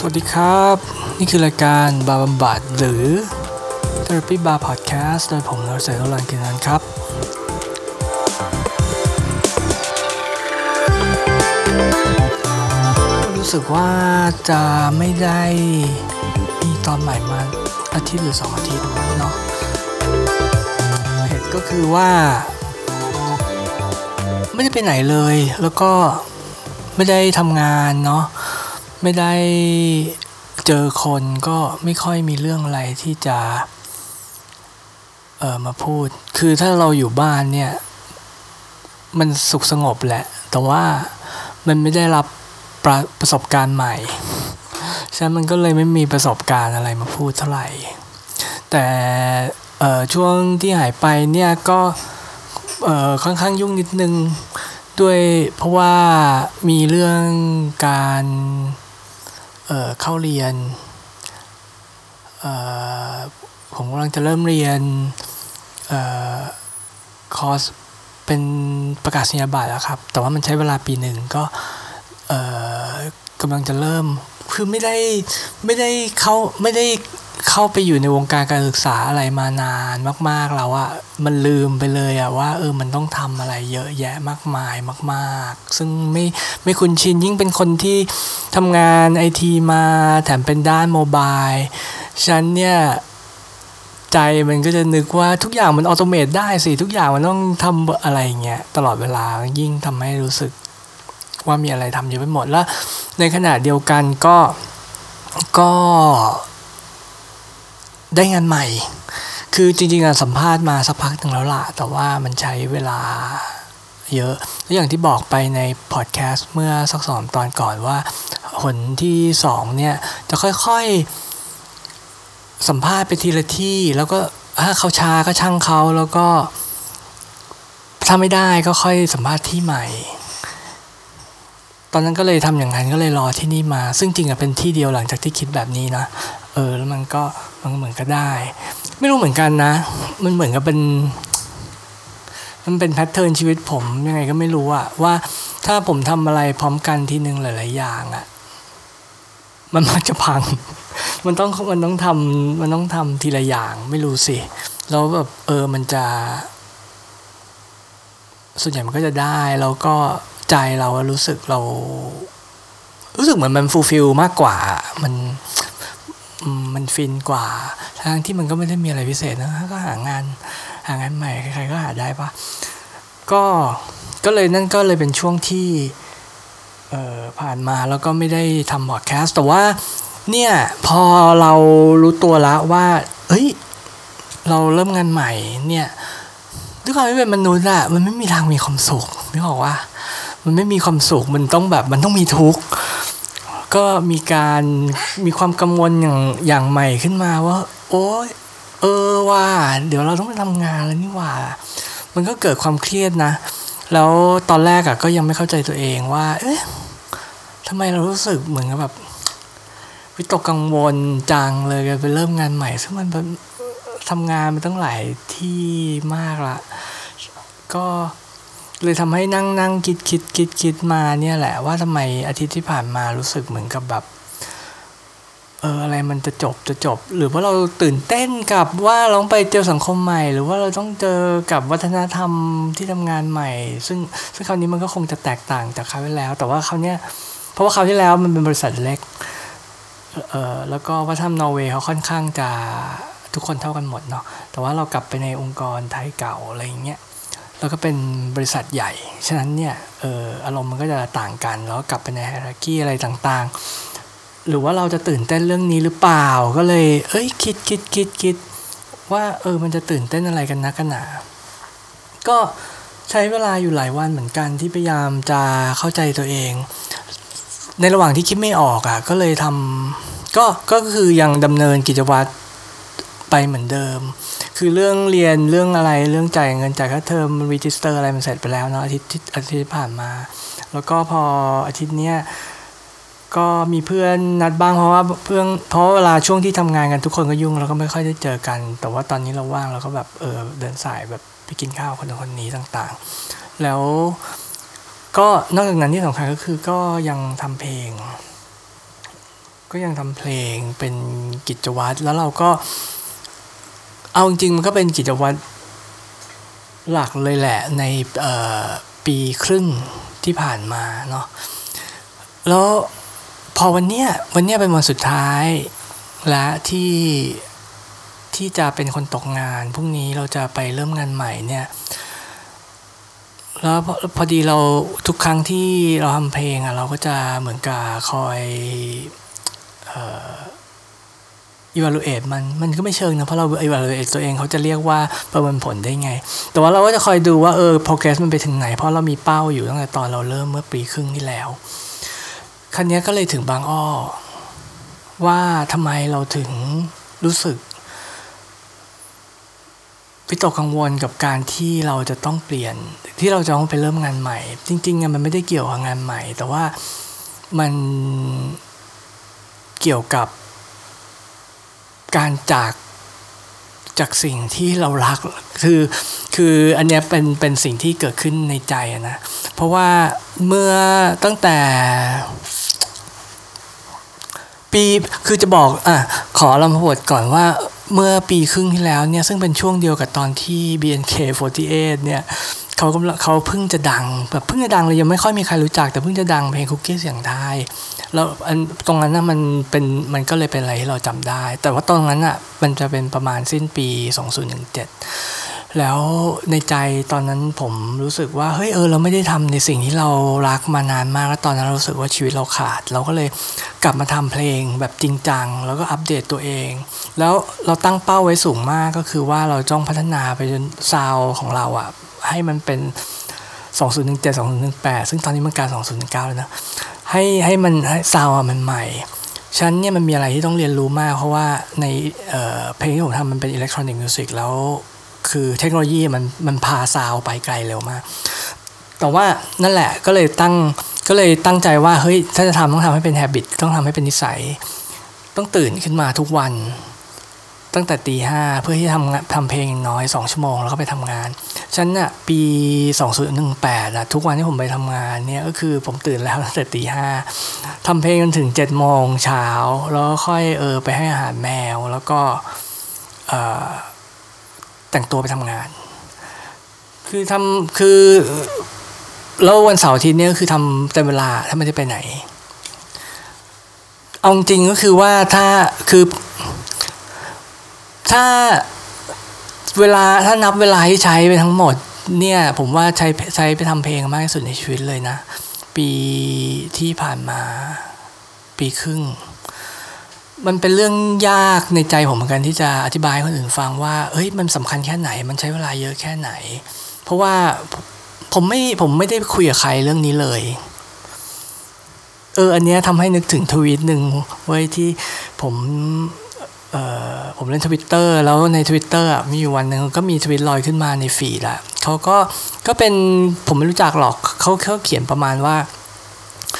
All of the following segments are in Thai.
สวัสดีครับ นี่คือรายการบาบำบัดหรือ Therapy Bar Podcast โดยผมนรเสกรันกินันครับ รู้สึกว่าจะไม่ได้มีตอนใหม่มาอาทิตย์หรือสองอาทิตย์เนาะเหตุก็คือว่า ไม่ได้ไปไหนเลย แล้วก็ไม่ได้ทำงานเนาะ ไม่ได้เจอคนก็ไม่ค่อยมีเรื่องอะไรที่จะเออมาพูด คือถ้าเราอยู่บ้านเนี่ย มันสุขสงบแหละ แต่ว่ามันไม่ได้รับประประสบการณ์ใหม่ฉะนั้นมันก็เลยไม่มีประสบการณ์อะไรมาพูดเท่าไหร่ แต่เอ่อช่วงที่หายไปเนี่ยก็เอ่อค่อนข้างยุ่งนิดนึงด้วยเพราะว่ามีเรื่องการ เออเข้าเรียนเออผมกำลังจะเริ่มเรียนออคอร์สเป็นประกาศนียบัตรแล้วครับ แต่ว่ามันใช้เวลาปีหนึ่งก็เออกำลังจะเริ่ม คือไม่ได้ไม่ได้เข้าไม่ได้ เข้าไปอยู่ในวงการการศึกษาอะไรมานานมาก ๆ แล้วอะมันลืมไปเลยอะว่าเออมันต้องทำอะไรเยอะแยะมากมายมาก ๆ ซึ่งไม่ไม่คุ้นชินยิ่งเป็นคนที่ทำงานไอทีมาแถมเป็นด้านโมบายฉันเนี่ยใจมันก็จะนึกว่าทุกอย่างมันออโตเมตได้สิ ทุกอย่างมันต้องทำอะไรอย่างเงี้ยตลอดเวลายิ่งทำให้รู้สึกว่ามีอะไรทำเยอะไปหมดแล้ว ในขณะเดียวกันก็ก็ ได้งานใหม่ คือจริงๆอะสัมภาษณ์มาสักพักหนึ่งแล้วล่ะ แต่ว่ามันใช้เวลาเยอะแล้วอย่างที่บอกไปในพอดแคสต์เมื่อสักสองตอนก่อนว่าหนที่สองเนี่ย จะค่อยๆ สัมภาษณ์ไปทีละที่ แล้วก็ถ้าเขาช้าก็ช่างเขาแล้วก็ ถ้าไม่ได้ก็ค่อยสัมภาษณ์ที่ใหม่ ตอนนั้นก็เลยทำอย่างนั้นก็เลยรอที่นี่มา ซึ่งจริงอะเป็นที่เดียวหลังจากที่คิดแบบนี้นะ ออแล้วมันก็มันเหมือนก็ได้ ไม่รู้เหมือนกันนะ มันเหมือนกับเป็น มันเป็นแพทเทิร์นชีวิตผมยังไงก็ไม่รู้อะว่าถ้าผมทำอะไรพร้อมกันทีหนึ่งหลาย ๆ อย่างอะมันมักจะพัง มันต้องมันต้องทำมันต้องทำทีละอย่างไม่รู้สิ แล้วแบบเออมันจะ ส่วนใหญ่มันก็จะได้แล้วก็ใจเรารู้สึกเรา รู้สึกเหมือนมัน fulfill มากกว่า มัน มันฟินกว่าทั้งที่มันก็ไม่ได้มีอะไรพิเศษนะก็หางานหางานใหม่ใครๆก็หาได้ปะก็ก็เลยนั่นก็เลยเป็นช่วงที่เอ่อผ่านมาแล้วก็ไม่ได้ทำพอดแคสต์แต่ว่าเนี่ยพอเรารู้ตัวแล้วว่าเฮ้ยเราเริ่มงานใหม่เนี่ยด้วยความที่เป็นมนุษย์อะมันไม่มีทางมีความสุขนึกออกว่ามันไม่มีความสุขมันต้องแบบมันต้องมีทุกข์ ก็มีการมีความกังวลอย่างอย่างใหม่ขึ้นมาว่า โอ้ยเออว่า เดี๋ยวเราต้องไปทำงานแล้วนี่ว่า มันก็เกิดความเครียดนะ แล้วตอนแรกอะก็ยังไม่เข้าใจตัวเองว่า เอ๊ะทำไมเรารู้สึกเหมือนกับแบบวิตกกังวลจังเลยไปเริ่มงานใหม่ ซึ่งมันทำงานมาตั้งหลายที่มากละก็ เลยทำให้นั่งนั่งคิดคิดคิดคิดมาเนี่ยแหละว่าทำไมอาทิตย์ที่ผ่านมารู้สึกเหมือนกับแบบเอออะไรมันจะจบจะจบ หรือว่าเราตื่นเต้นกับว่าเราต้องไปเจอสังคมใหม่ หรือว่าเราต้องเจอกับวัฒนธรรมที่ทำงานใหม่ ซึ่งซึ่งคราวนี้มันก็คงจะแตกต่างจากคราวที่แล้ว แต่ว่าคราวเนี้ยเพราะว่าคราวที่แล้วมันเป็นบริษัทเล็กเออแล้วก็วัฒนธรรมนอร์เวย์เขาค่อนข้างจะทุกคนเท่ากันหมดเนาะแต่ว่าเรากลับไปในองค์กรไทยเก่าอะไรอย่างเงี้ย แล้วก็เป็นบริษัทใหญ่ ฉะนั้นเนี่ยเอออารมณ์มันก็จะต่างกัน แล้วกลับไปในไฮรักีอะไรต่างๆ หรือว่าเราจะตื่นเต้นเรื่องนี้หรือเปล่า ก็เลย เอ้ยคิดคิดคิดคิดว่าเออมันจะตื่นเต้นอะไรกันนะกันหนา ก็ใช้เวลาอยู่หลายวันเหมือนกันที่พยายามจะเข้าใจตัวเอง ในระหว่างที่คิดไม่ออกอะ่ะก็เลยทำก็ก็คือยังดำเนินกิจวัตรไปเหมือนเดิม คือเรื่องเรียนเรื่องอะไรเรื่องจ่ายเงินจ่ายค่าเทอม register อะไรมันเสร็จไปแล้วเนาะอาทิตย์อาทิตย์ผ่านมา แล้วก็พออาทิตย์เนี้ยก็มีเพื่อนนัดบ้างเพราะว่าเพื่อนเพราะเวลาช่วงที่ทำงานกันทุกคนก็ยุ่งเราก็ไม่ค่อยได้เจอกัน แต่ว่าตอนนี้เราว่างเราก็แบบเออเดินสายแบบไปกินข้าวคนคนนี้ต่างๆ แล้วก็นอกจากนั้นที่สำคัญก็คือก็ยังทำเพลง ก็ยังทำเพลงเป็นกิจวัตรแล้วเราก็ เอาจริงมันก็เป็นกิจวัตรหลักเลยแหละในปีครึ่งที่ผ่านมาเนาะแล้วพอวันเนี้ยวันเนี้ยเป็นวันสุดท้ายและที่ที่จะเป็นคนตกงานพรุ่งนี้เราจะไปเริ่มงานใหม่เนี่ยแล้วพอดีเราทุกครั้งที่เราทำเพลงอะเราก็จะเหมือนกับคอยเอ่อ evaluate มันมันก็ไม่เชิงนะ เพราะเรา evaluate ตัวเองเขาจะเรียกว่าประเมินผลได้ไง แต่ว่าเราก็จะคอยดูว่าเออ progress มันไปถึงไหน เพราะเรามีเป้าอยู่ตั้งแต่ตอนเราเริ่มเมื่อปีครึ่งที่แล้วคันนี้ก็เลยถึงบางอ้อ ว่าทำไมเราถึงรู้สึกวิตกกังวลกับการที่เราจะต้องเปลี่ยน ที่เราจะต้องไปเริ่มงานใหม่ จริงๆมันไม่ได้เกี่ยวกับงานใหม่ แต่ว่ามันเกี่ยวกับ การจากจากสิ่งที่เรารักคือคืออันนี้เป็นเป็นสิ่งที่เกิดขึ้นในใจนะ เพราะว่าเมื่อตั้งแต่ปีคือจะบอกอะขอลำพวดก่อนว่าเมื่อปีครึ่งที่แล้วเนี่ย ซึ่งเป็นช่วงเดียวกับตอนที่ BNK48 เนี่ยเขากำลังเขาเพิ่งจะดังแบบเพิ่งจะดังเลยยังไม่ค่อยมีใครรู้จักแต่เพิ่งจะดังเพลงคุกกี้เสียงไทย แล้วอันตรงนั้นน่ะมันเป็นมันก็เลยเป็นอะไรที่เราจำได้ แต่ว่าตรงนั้นอะมันจะเป็นประมาณสิ้นปี 2017 แล้วในใจตอนนั้นผมรู้สึกว่าเฮ้ยเออเราไม่ได้ทำในสิ่งที่เรารักมานานมากแล้วตอนนั้นเรู้สึกว่าชีวิตเราขาด เราก็เลยกลับมาทำเพลงแบบจริงจัง แล้วก็อัปเดตตัวเอง แล้วเราตั้งเป้าไว้สูงมากก็คือว่าเราจ้องพัฒนาไปจนซาวของเราอะให้มันเป็น2017 2018 ซึ่งตอนนี้มันการ 2019 แล้วนะ ให้ให้มันซาวมันใหม่ฉันเนี่ยมันมีอะไรที่ต้องเรียนรู้มาก เพราะว่าในเเพลงที่ผมทำมันเป็นอิเล็กทรอนิกส์มิวสิกแล้วคือเทคโนโลยีมันมันพาซาวไปไกลเร็วมาก แต่ว่านั่นแหละก็เลยตั้งก็เลยตั้งใจว่าเฮ้ยถ้าจะทำต้องทำให้เป็นแฮบิตต้องทำให้เป็นนิสัย ต้องตื่นขึ้นมาทุกวัน ตั้งแต่ตีห้าเพื่อที่ทำทำเพลงน้อยสองชั่วโมง แล้วก็ไปทำงาน ฉันน่ะปีสองศูนย์หนึ่งแปดอะทุกวันที่ผมไปทำงานเนี่ยก็คือผมตื่นแล้วตั้งแต่ตีห้าทำเพลงจนถึงเจ็ดโมงเช้าแล้วค่อยเออไปให้อาหารแมว แล้วก็เออแต่งตัวไปทำงาน คือทำคือแล้ววันเสาร์อาทิตย์เนี่ยคือทำเต็มเวลาถ้าไม่ได้ไปไหนเอาจริงก็คือว่าถ้าคือ ถ้าเวลาถ้านับเวลาที่ใช้ไปทั้งหมด เนี่ยผมว่าใช้ใช้ไปทำเพลงมากที่สุดในชีวิตเลยนะ ปีที่ผ่านมา ปีครึ่ง มันเป็นเรื่องยากในใจผมเหมือนกันที่จะอธิบายให้คนอื่นฟังว่าเฮ้ยมันสำคัญแค่ไหน มันใช้เวลาเยอะแค่ไหน เพราะว่าผมไม่ผมไม่ได้คุยกับใครเรื่องนี้เลยเอออันเนี้ยทำให้นึกถึงทวีตหนึ่งไว้ที่ผม ผมเล่นทวิตเตอร์แล้วในทวิตเตอร์มีอยู่วันหนึ่งก็มีทวิตลอยขึ้นมาใน feed อะเขาก็ก็เป็นผมไม่รู้จักหรอกเขาเขาเขียนประมาณว่า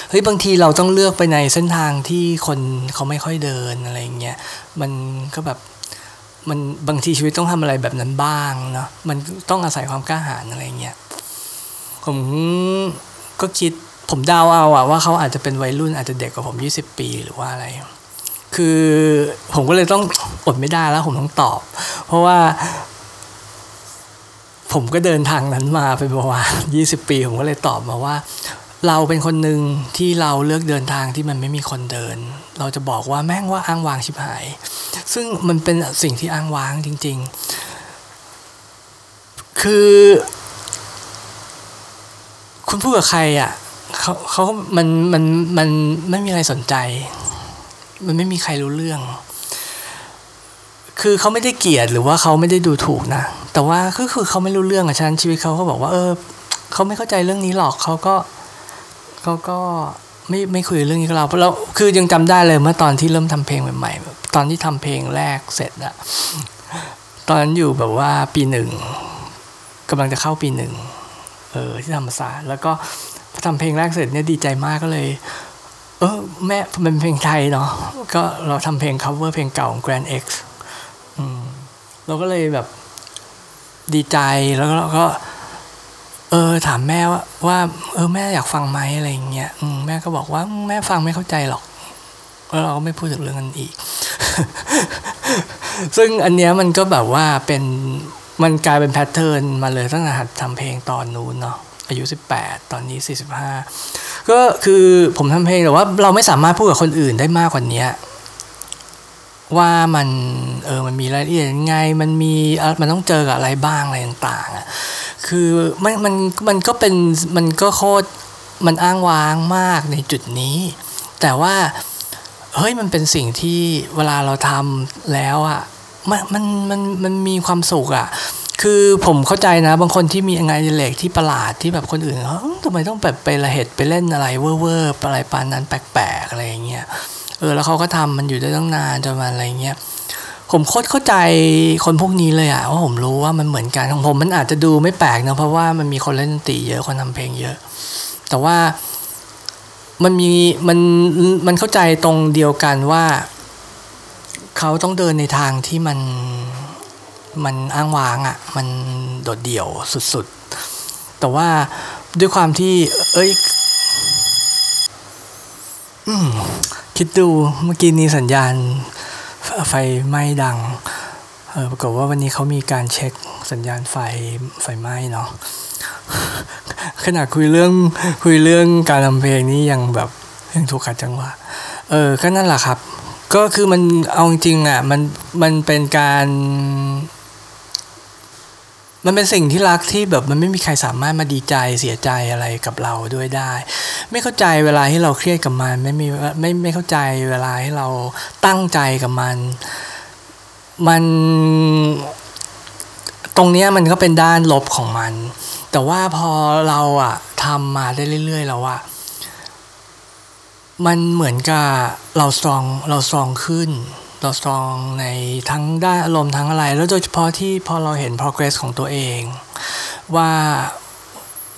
เฮ้ยบางทีเราต้องเลือกไปในเส้นทางที่คนเขาไม่ค่อยเดินอะไรเงี้ยมันก็แบบมันบางทีชีวิตต้องทำอะไรแบบนั้นบ้างเนาะมันต้องอาศัยความกล้าหาญอะไรเงี้ยผมก็คิดผมเดาเอาอะว่าเขาอาจจะเป็นวัยรุ่นอาจจะเด็กกว่าผม 20 ปีหรือว่าอะไร คือผมก็เลยต้องอดไม่ได้แล้วผมต้องตอบ เพราะว่า ผมก็เดินทางนั้นมาเป็นประมาณยี่สิบปี ผมก็เลยตอบมาว่า เราเป็นคนหนึ่งที่เราเลือกเดินทางที่มันไม่มีคนเดิน เราจะบอกว่าแม่งว่าอ้างวางชิบหาย ซึ่งมันเป็นสิ่งที่อ้างวางจริง ๆ คือ คุณพูดกับใครอะเขาเขามันมันมันไม่มีอะไรสนใจ มันไม่มีใครรู้เรื่อง คือเขาไม่ได้เกลียดหรือว่าเขาไม่ได้ดูถูกนะ แต่ว่าก็คือเขาไม่รู้เรื่องอะฉะนั้นชีวิตเขาก็บอกว่า เออเขาไม่เข้าใจเรื่องนี้หรอกเขาก็เขาก็ไม่ไม่คุยเรื่องนี้กับเราเพราะเราคือยังจำได้เลยเมื่อตอนที่เริ่มทำเพลงใหม่ๆตอนที่ทำเพลงแรกเสร็จอะตอนนั้นอยู่แบบว่าปีหนึ่งกำลังจะเข้าปีหนึ่งเออที่ธรรมศาสตร์แล้วก็ทำเพลงแรกเสร็จเนี่ยดีใจมากก็เลย เออแม่เป็นเพลงไทยเนาะก็เราทำเพลง cover เพลงเก่าของ Grand X อืมเราก็เลยแบบดีใจแล้วเราก็ เออ ถามแม่ว่าว่าเออแม่อยากฟังไหมอะไรเงี้ยแม่ก็บอกว่าแม่ฟังไม่เข้าใจหรอกแล้วเราก็ไม่พูดถึงเรื่องนั้นอีก ซึ่งอันเนี้ยมันก็แบบว่าเป็นมันกลายเป็นแพทเทิร์นมาเลยตั้งแต่หัดทำเพลงตอนนู้นเนาะ อายุ 18 ตอนนี้ 45 ก็คือผมทำเพลงแต่ว่าเราไม่สามารถพูดกับคนอื่นได้มากกว่านี้ว่ามันเออมันมีรายละเอียดยังไงมันมีมันต้องเจอกับอะไรบ้างอะไรต่างๆอะคือมันมันมันก็เป็นมันก็โคตรมันอ้างว้างมากในจุดนี้ แต่ว่าเฮ้ยมันเป็นสิ่งที่เวลาเราทำแล้วอะมันมันมันมันมีความสุขอะ คือผมเข้าใจนะ บางคนที่มีงานเล็กที่ประหลาดที่แบบคนอื่นเขาทำไมต้องแบบไประเหตุไปเล่นอะไรเว่อร์อะไรปานนั้นแปลกๆอะไรอย่างเงี้ยเออแล้วเขาก็ทำมันอยู่ได้ตั้งนานจนมาอะไรเงี้ยผมโคตรเข้าใจคนพวกนี้เลยอะว่าผมรู้ว่ามันเหมือนกันของผมมันอาจจะดูไม่แปลกนะเพราะว่ามันมีคนเล่นดนตรีเยอะคนทำเพลงเยอะ แต่ว่ามันมีมันมันเข้าใจตรงเดียวกันว่า เขาต้องเดินในทางที่มัน มันอ้างว้างอะ่ะมันโดดเดี่ยวสุดๆ แต่ว่าด้วยความที่ เอ้ยคิดดูเมื่อกี้นี้สัญญาณไฟไหม้ดังเออปรากฏว่าวันนี้เขามีการเช็คสัญญาณไฟไฟไหม้เนาะขนาดคุยเรื่องคุยเรื่องการทำเพลงนี่ยังแบบยังถูกขัดจังหวะเออก็นั่นแหละครับ ก็คือมันเอาจริงอะมันมันเป็นการ มันเป็นสิ่งที่รักที่แบบมันไม่มีใครสามารถมาดีใจเสียใจอะไรกับเราด้วยได้ ไม่เข้าใจเวลาที่เราเครียดกับมัน ไม่มีไม่ไม่เข้าใจเวลาที่เราตั้งใจกับมัน มันตรงนี้มันก็เป็นด้านลบของมัน แต่ว่าพอเราอะทำมาได้เรื่อย ๆ แล้วอะมันเหมือนกับเราสรองเราสรองขึ้น เราสตรองในทั้งด้านอารมณ์ทั้งอะไร แล้วโดยเฉพาะที่พอเราเห็น progress ของตัวเอง ว่า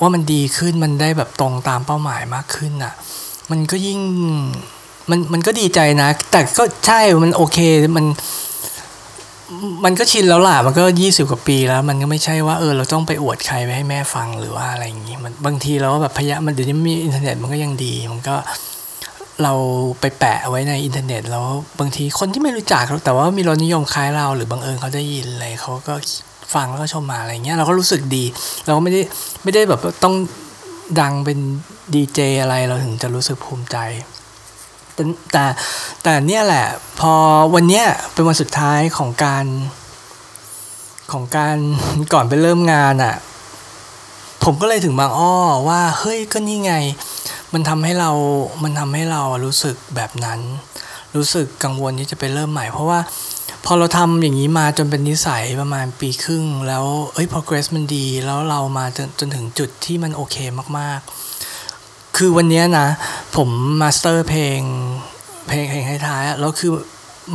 ว่ามันดีขึ้นมันได้แบบตรงตามเป้าหมายมากขึ้นอะ มันก็ยิ่งมันมันก็ดีใจนะ แต่ก็ใช่มันโอเคมันมันก็ชินแล้วล่ะ มันก็ยี่สิบกว่าปีแล้ว มันก็ไม่ใช่ว่าเออเราต้องไปอวดใครไปให้แม่ฟังหรือว่าอะไรอย่างงี้ มันบางทีเราก็แบบพยามันเดี๋ยวนี้มีอินเทอร์เน็ตมันก็ยังดี มันก็ เราไปแปะไว้ในอินเทอร์เน็ต แล้วบางทีคนที่ไม่รู้จักแต่ว่ามีรสนิยมคล้ายเรา หรือบังเอิญเขาได้ยินอะไรเขาก็ฟังแล้วก็ชมมาอะไรเงี้ยเราก็รู้สึกดี เราก็ไม่ได้ไม่ได้แบบต้องดังเป็นดีเจอะไรเราถึงจะรู้สึกภูมิใจ แต่แต่แต่เนี่ยแหละ พอวันเนี้ยเป็นวันสุดท้ายของการของการก่อนไปเริ่มงานอะ่ะ ผมก็เลยถึงบางอ้อว่า เฮ้ยก็นี่ไง มันทำให้เรา มันทำให้เรารู้สึกแบบนั้น รู้สึกกังวลที่จะไปเริ่มใหม่ เพราะว่าพอเราทำอย่างนี้มาจนเป็นนิสัยประมาณปีครึ่ง แล้วเอ้ย progress มันดี แล้วเรามาจนจนถึงจุดที่มันโอเคมากๆ คือวันนี้นะ ผม master เพลง เพลงเพลงท้ายๆแล้วคือ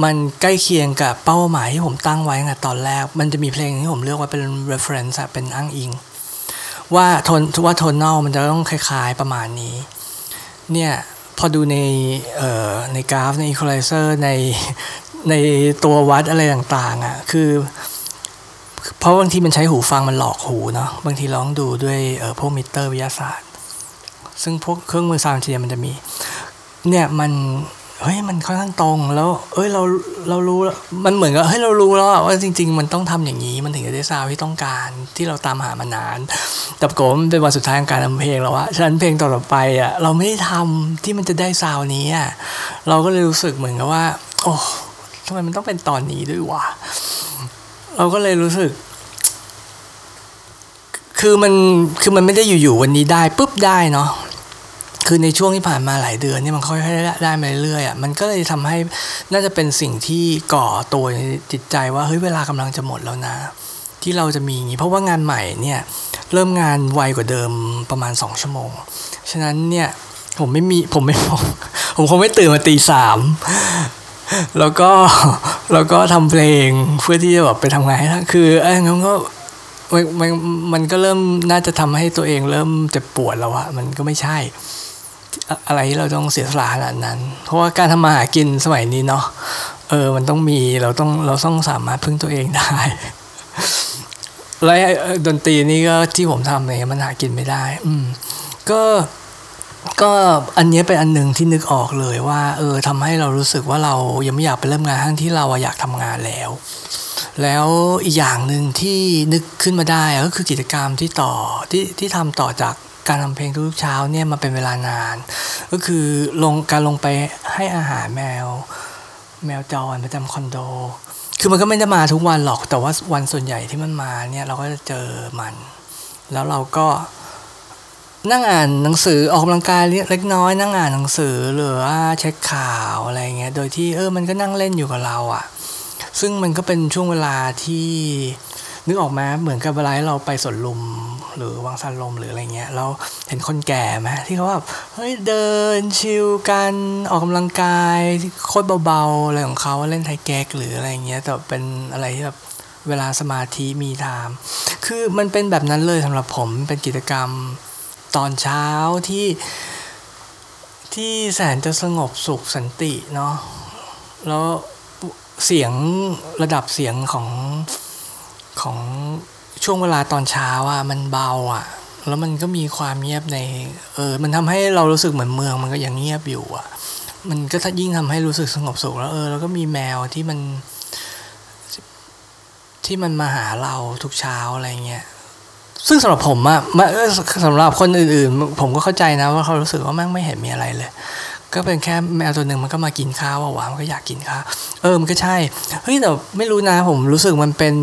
มันใกล้เคียงกับเป้าหมายที่ผมตั้งไว้ตั้งแต่ตอนแรก มันจะมีเพลงที่ผมเลือกว่าเป็น reference เป็นอ้างอิง ว่าโทนว่า tonal มันจะต้องคล้ายๆประมาณนี้ เนี่ยพอดูในในกราฟในอีควอไลเซอร์ในในตัววัดอะไรต่างๆอะ่ะคือ เพราะบางทีมันใช้หูฟังมันหลอกหูเนาะบางทีลองดูด้วยพวกมิเตอร์วิทยาศาสตร์ ซึ่งพวกเครื่องมือซาวด์เทียมันจะมี เนี่ยมัน เฮ้ยมันค่อนข้างตรงแล้ว เอ้ยเราเรารู้มันเหมือนกับเฮ้ยเรารู้แล้วว่าจริง ๆ มันต้องทำอย่างนี้มันถึงจะได้ซาวที่ต้องการที่เราตามหามานาน แต่ก็มันเป็นวันสุดท้ายของการทำเพลงแล้วว่าฉะนั้นเพลงต่อไปอะเราไม่ได้ทำที่มันจะได้ซาวนี้อะเราก็เลยรู้สึกเหมือนกับว่า โอ้ทำไมมันต้องเป็นตอนนี้ด้วยวะเราก็เลยรู้สึก คือมันคือมันไม่ได้อยู่ๆวันนี้ได้ปุ๊บได้เนาะ คือในช่วงที่ผ่านมาหลายเดือนนี่มันค่อยๆได้มาเรื่อยๆอะมันก็เลยทำให้น่าจะเป็นสิ่งที่ก่อตัวในจิตใจว่าเฮ้ยเวลากำลังจะหมดแล้วนะ ที่เราจะมีอย่างนี้เพราะว่างานใหม่เนี่ยเริ่มงานไวกว่าเดิมประมาณสองชั่วโมง ฉะนั้นเนี่ยผมไม่มีผมไม่ผมคงไม่ตื่นมาตีสามแล้วก็แล้วก็ทำเพลงเพื่อที่จะแบบไปทำงานให้คือไอ้งั้นก็มันมันก็เริ่มน่าจะทำให้ตัวเองเริ่มเจ็บปวดแล้วอะมันก็ไม่ใช่ อะไรที่เราต้องเสียสละขนาดนั้น เพราะว่าการทำมาหากินสมัยนี้เนาะเออมันต้องมีเราต้องเราต้องสามารถพึ่งตัวเองได้และดนตรีนี่ก็ที่ผมทำเนี่ยมันหากินไม่ได้ อืม ก็ก็อันนี้เป็นอันหนึ่งที่นึกออกเลยว่า เออทำให้เรารู้สึกว่าเรายังไม่อยากไปเริ่มงานทั้งที่เราอยากทำงานแล้ว แล้วอีกอย่างหนึ่งที่นึกขึ้นมาได้ก็คือกิจกรรมที่ต่อที่ที่ทำต่อจาก การทำเพลงทุกเช้าเนี่ยมาเป็นเวลานาน ก็คือลงการลงไปให้อาหารแมว แมวจรประจำคอนโด คือมันก็ไม่ได้มาทุกวันหรอก แต่ว่าวันส่วนใหญ่ที่มันมาเนี่ยเราก็จะเจอมัน แล้วเราก็นั่งอ่านหนังสือออกกำลังกายเล็กน้อย นั่งอ่านหนังสือหรือว่าเช็คข่าวอะไรเงี้ย โดยที่เออมันก็นั่งเล่นอยู่กับเราอะ่ะ ซึ่งมันก็เป็นช่วงเวลาที่ นึกออกมาเหมือนกับเวลาเราไปสวนลุมหรือวังสันลมหรืออะไรเงี้ยเราเห็นคนแก่ไหมที่เขาแบบเฮ้ยเดินชิลกันออกกำลังกายโคตรเบาๆอะไรของเขาเล่นไทแก๊กหรืออะไรเงี้ยแต่เป็นอะไรที่แบบเวลาสมาธิมีทามคือมันเป็นแบบนั้นเลยสำหรับผมเป็นกิจกรรมตอนเช้าที่ที่แสนจะสงบสุขสันติเนาะแล้วเสียงระดับเสียงของ ของช่วงเวลาตอนเช้าอะมันเบาอะ แล้วมันก็มีความเงียบในเออมันทำให้เรารู้สึกเหมือนเมืองมันก็ยังเงียบอยู่อะ มันก็ยิ่งทำให้รู้สึกสงบสุขแล้วเออแล้วก็มีแมวที่มัน ที่มันมาหาเราทุกเช้าอะไรเงี้ยซึ่งสำหรับผมอะสำหรับคนอื่นๆ ผมก็เข้าใจนะว่าเขารู้สึกว่าแม่งไม่เห็นมีอะไรเลย ก็เป็นแค่แมวตัวหนึ่งมันก็มากินข้าวว่าหวานมันก็อยากกินข้าวเออมันก็ใช่เฮ้ยแต่ไม่รู้นะผมรู้สึกมันเป็น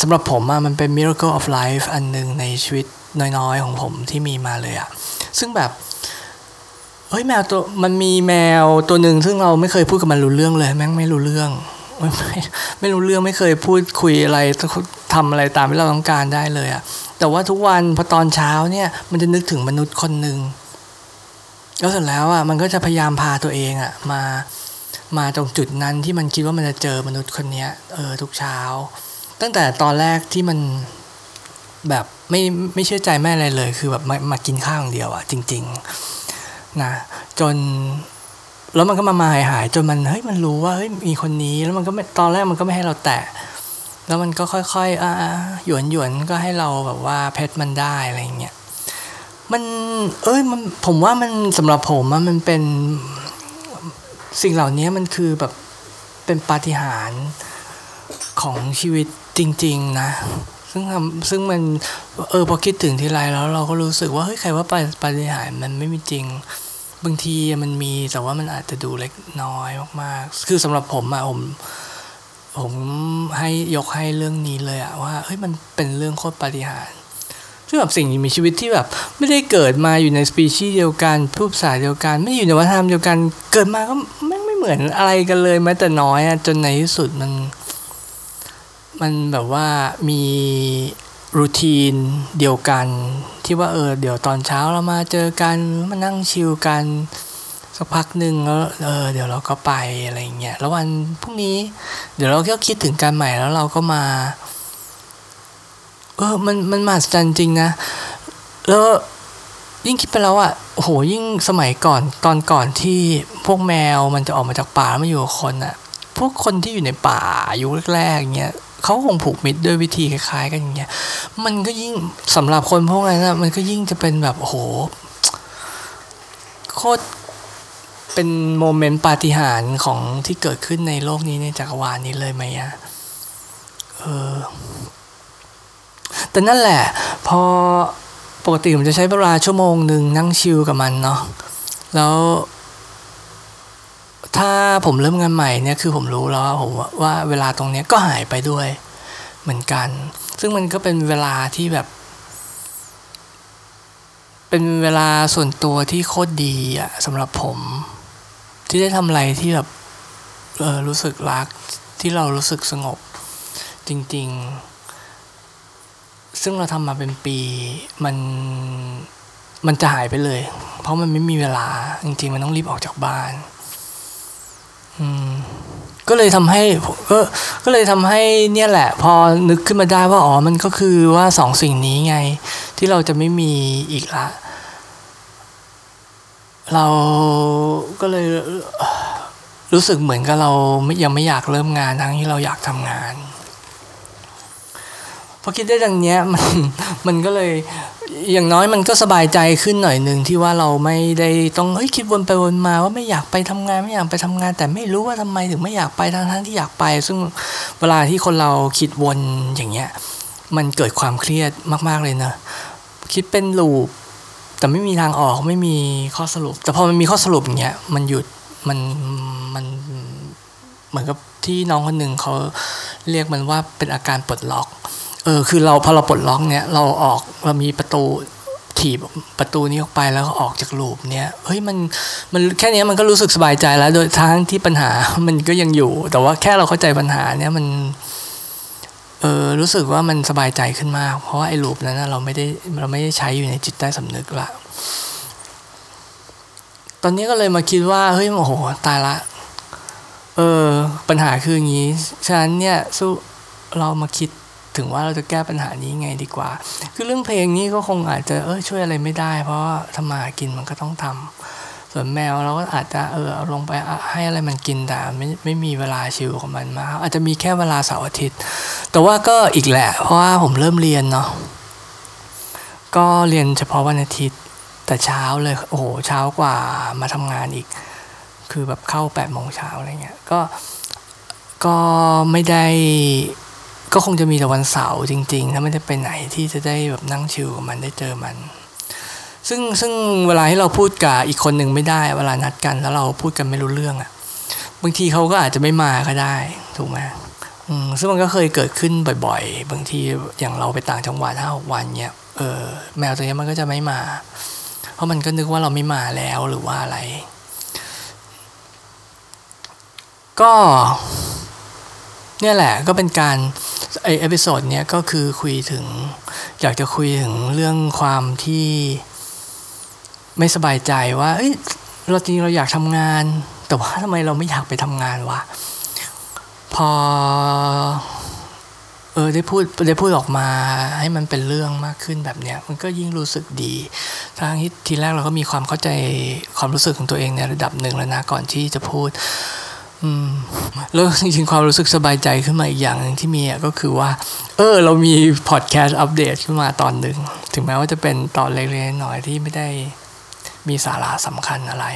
สำหรับผมอะมันเป็น miracle of life อันหนึ่งในชีวิตน้อยๆ ของผมที่มีมาเลยอะซึ่งแบบเฮ้ยแมวตัวมันมีแมวตัวหนึ่งซึ่งเราไม่เคยพูดกับมันรู้เรื่องเลยแม่งไม่รู้เรื่องไม่ไม่รู้เรื่องไม่เคยพูดคุยอะไรทำอะไรตามที่เราต้องการได้เลยอะแต่ว่าทุกวันพอตอนเช้าเนี่ยมันจะนึกถึงมนุษย์คนหนึ่ง แล้วเสร็จแล้วอะมันก็จะพยายามพาตัวเองอะมามาตรงจุดนั้นที่มันคิดว่ามันจะเจอมนุษย์คนนี้เออทุกเช้า ตั้งแต่ตอนแรกที่มันแบบไม่ไม่เชื่อใจแม่อะไรเลย คือแบบมามากินข้าวอย่างเดียวอะจริง ๆนะจน แล้วมันก็มามาหายหายจนมันเฮ้ยมันรู้ว่าเฮ้ยมีคนนี้ แล้วมันก็ตอนแรกมันก็ไม่ให้เราแตะแล้วมันก็ค่อยๆอ่าหยวนหยวนก็ให้เราแบบว่าเพชรมันได้อะไรเงี้ย มัน เอ้ยมันผมว่ามันสำหรับผมมันเป็นสิ่งเหล่านี้มันคือแบบเป็นปาฏิหาริย์ของชีวิตจริง ๆ นะ ซึ่งทำซึ่งมันเออพอคิดถึงทีไรแล้วเราก็รู้สึกว่าเฮ้ยใครว่าปาฏิหาริย์มันไม่มีจริง บางทีมันมีแต่ว่ามันอาจจะดูเล็กน้อยมากๆ คือสำหรับผมอะผมผมให้ยกให้เรื่องนี้เลยอะว่าเฮ้ยมันเป็นเรื่องโคตรปาฏิหาริย์ ซึ่งแบบสิ่งมีชีวิตที่แบบไม่ได้เกิดมาอยู่ในสปีชีส์เดียวกันพูดภาษาเดียวกัน ไม่อยู่ในวัฒนธรรมเดียวกัน เกิดมาก็ไม่ไม่เหมือนอะไรกันเลยแม้แต่น้อยอะจนในที่สุดมัน มันแบบว่ามีรูทีนเดียวกัน ที่ว่าเออเดี๋ยวตอนเช้าเรามาเจอกันมานั่งชิลกันสักพักหนึ่งแล้วเออเดี๋ยวเราก็ไปอะไรเงี้ยแล้ววันพรุ่งนี้ เดี๋ยวเราก็คิดถึงการใหม่แล้วเราก็มา เออมันมันมหัศจรรย์จริงนะ แล้วยิ่งคิดไปแล้วอะโอ้โหยิ่งสมัยก่อนตอนก่อนที่พวกแมวมันจะออกมาจากป่ามาอยู่กับคนอะพวกคนที่อยู่ในป่ายุคแรกๆเงี้ยเขาคงผูกมิตรด้วยวิธีคล้ายๆ กันอย่างเงี้ย มันก็ยิ่งสำหรับคนพวกนั้นนะมันก็ยิ่งจะเป็นแบบโอ้โหโคตรเป็นโมเมนต์ปาฏิหาริย์ของที่เกิดขึ้นในโลกนี้ในจักรวาลนี้เลยไหมอะเออ แต่นั่นแหละ พอปกติผมจะใช้เวลาชั่วโมงหนึ่งนั่งชิลกับมันเนาะแล้วถ้าผมเริ่มงานใหม่เนี่ยคือผมรู้แล้วว่าผมว่าเวลาตรงนี้ก็หายไปด้วยเหมือนกัน ซึ่งมันก็เป็นเวลาที่แบบ เป็นเวลาส่วนตัวที่โคตรดีอะสำหรับผม ที่ได้ทำอะไรที่แบบเออรู้สึกรักที่เรารู้สึกสงบจริง ๆ ซึ่งเราทำมาเป็นปีมันมันจะหายไปเลย เพราะมันไม่มีเวลา จริง ๆ มันต้องรีบออกจากบ้าน อืม ก็เลยทำให้ก็ก็เลยทำให้เนี่ยแหละ พอนึกขึ้นมาได้ว่าอ๋อมันก็คือว่าสองสิ่งนี้ไง ที่เราจะไม่มีอีกละเราก็เลยรู้สึกเหมือนกับเรายังไม่อยากเริ่มงานทั้งที่เราอยากทำงาน พอคิดได้ดังเนี้ยมันมันก็เลยอย่างน้อยมันก็สบายใจขึ้นหน่อยหนึ่งที่ว่าเราไม่ได้ต้องเฮ้ยคิดวนไปวนมาว่าไม่อยากไปทำงานไม่อยากไปทำงาน แต่ไม่รู้ว่าทำไมถึงไม่อยากไปทั้งทั้งที่อยากไป ซึ่งเวลาที่คนเราคิดวนอย่างเงี้ยมันเกิดความเครียดมาก ๆเลยนะคิดเป็นลูปแต่ไม่มีทางออกไม่มีข้อสรุป แต่พอมันมีข้อสรุปอย่างเงี้ยมันหยุดมันมันเหมือนกับที่น้องคนหนึ่งเขาเรียกมันว่าเป็นอาการปลดล็อก เออคือเราพอเราปลดล็อกเนี้ยเราออกเรามีประตูถีบประตูนี้ออกไปแล้วก็ออกจากลูปเนี้ยเฮ้ยมันมันแค่นี้มันก็รู้สึกสบายใจแล้ว โดยทั้งที่ปัญหามันก็ยังอยู่ แต่ว่าแค่เราเข้าใจปัญหาเนี้ยมันเออรู้สึกว่ามันสบายใจขึ้นมาก เพราะว่าไอ้ลูปนั้นเราไม่ได้เราไม่ได้ใช้อยู่ในจิตใต้สำนึกละตอนนี้ก็เลยมาคิดว่าเฮ้ยโอ้โหตายละเออปัญหาคืออย่างนี้ฉะนั้นเนี่ยสู้เรามาคิด ถึงว่าเราจะแก้ปัญหานี้ไงดีกว่า คือเรื่องเพลงนี้ก็คงอาจจะเออช่วยอะไรไม่ได้ เพราะทำมากินมันก็ต้องทำส่วนแมวเราก็อาจจะเออเอาลงไปให้อะไรมันกินแต่ไม่ไม่มีเวลาชิวของมันมากอาจจะมีแค่เวลาเสาร์อาทิตย์ แต่ว่าก็อีกแหละ เพราะว่าผมเริ่มเรียนเนาะก็เรียนเฉพาะวันอาทิตย์แต่เช้าเลยโอ้โหเช้ากว่ามาทำงานอีก คือแบบเข้าแปดโมงเช้าอะไรเงี้ยก็ก็ไม่ได้ ก็คงจะมีแต่วันเสาร์จริง ๆ ถ้าไม่ได้ไปไหนที่จะได้แบบนั่งชิลกับมันได้เจอมัน ซึ่งซึ่งเวลาที่เราพูดกับอีกคนหนึ่งไม่ได้ เวลานัดกันแล้วเราพูดกันไม่รู้เรื่องอะ่ะบางทีเขาก็อาจจะไม่มาก็ได้ถูกไหมอืมซึ่งมันก็เคยเกิดขึ้นบ่อยๆ บางทีอย่างเราไปต่างจังหวัดห้าวันเนี้ยเออแมวตัวนี้มันก็จะไม่มา เพราะมันก็นึกว่าเราไม่มาแล้วหรือว่าอะไร ก็ เนี่ยแหละก็เป็นการ ไอ episode เนี้ยก็คือคุยถึง อยากจะคุยถึงเรื่องความที่ไม่สบายใจว่า เอ้ยเราจริงเราอยากทำงาน แต่ว่าทำไมเราไม่อยากไปทำงานวะพอ เออได้พูดได้พูดออกมาให้มันเป็นเรื่องมากขึ้นแบบเนี้ย มันก็ยิ่งรู้สึกดีทางที่ทีแรกเราก็มีความเข้าใจความรู้สึกของตัวเองในระดับหนึ่งแล้วนะก่อนที่จะพูด แล้วจริงๆความรู้สึกสบายใจขึ้นมาอีกอย่างหนึ่งที่มีก็คือว่า เออ เรามีพอดแคสต์อัปเดตขึ้นมาตอนหนึ่ง ถึงแม้ว่าจะเป็นตอนเล็กๆหน่อยที่ไม่ได้มีสาระสำคัญอะไร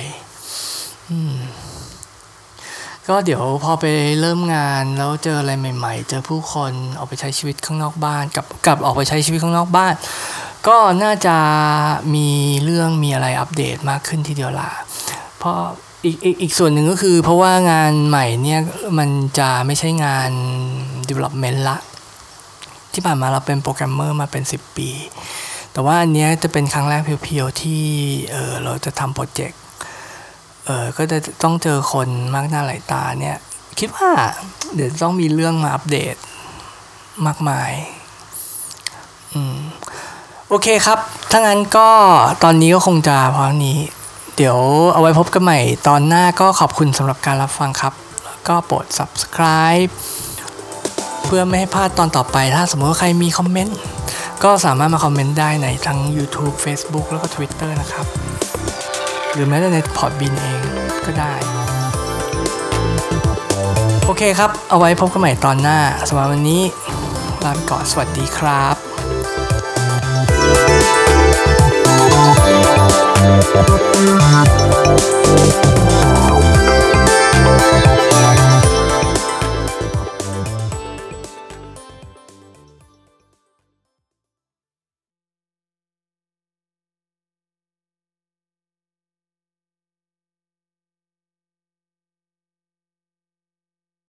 อืมก็เดี๋ยวพอไปเริ่มงานแล้วเจออะไรใหม่ ๆ เจอผู้คนออกไปใช้ชีวิตข้างนอกบ้านกับกับออกไปใช้ชีวิตข้างนอกบ้าน ก็น่าจะมีเรื่องมีอะไรอัปเดตมากขึ้นทีเดียวล่ะเพราะ อีกอีกอีกส่วนหนึ่งก็คือเพราะว่างานใหม่เนี่ยมันจะไม่ใช่งาน development ละ ที่ผ่านมาเราเป็นโปรแกรมเมอร์มาเป็น 10 ปี แต่ว่าอันนี้จะเป็นครั้งแรกเพียวๆ ที่เออเราจะทำโปรเจกต์เออก็จะต้องเจอคนมากหน้าหลายตาเนี่ย คิดว่าเดี๋ยวต้องมีเรื่องมาอัปเดตมากมายอืมโอเคครับ ถ้างั้นก็ตอนนี้ก็คงจะพอนี้ เดี๋ยวเอาไว้พบกันใหม่ตอนหน้าก็ขอบคุณสำหรับการรับฟังครับ แล้วก็โปรด subscribe เพื่อไม่ให้พลาดตอนต่อไปถ้าสมมติว่าใครมีคอมเมนต์ก็สามารถมาคอมเมนต์ได้ในทั้ง YouTube Facebook แล้วก็ Twitter นะครับ หรือแม้แต่ในพอร์ตบินเองก็ได้ โอเคครับ เอาไว้พบกันใหม่ตอนหน้าสำหรับวันนี้ลาไปก่อนสวัสดีครับ Thank you.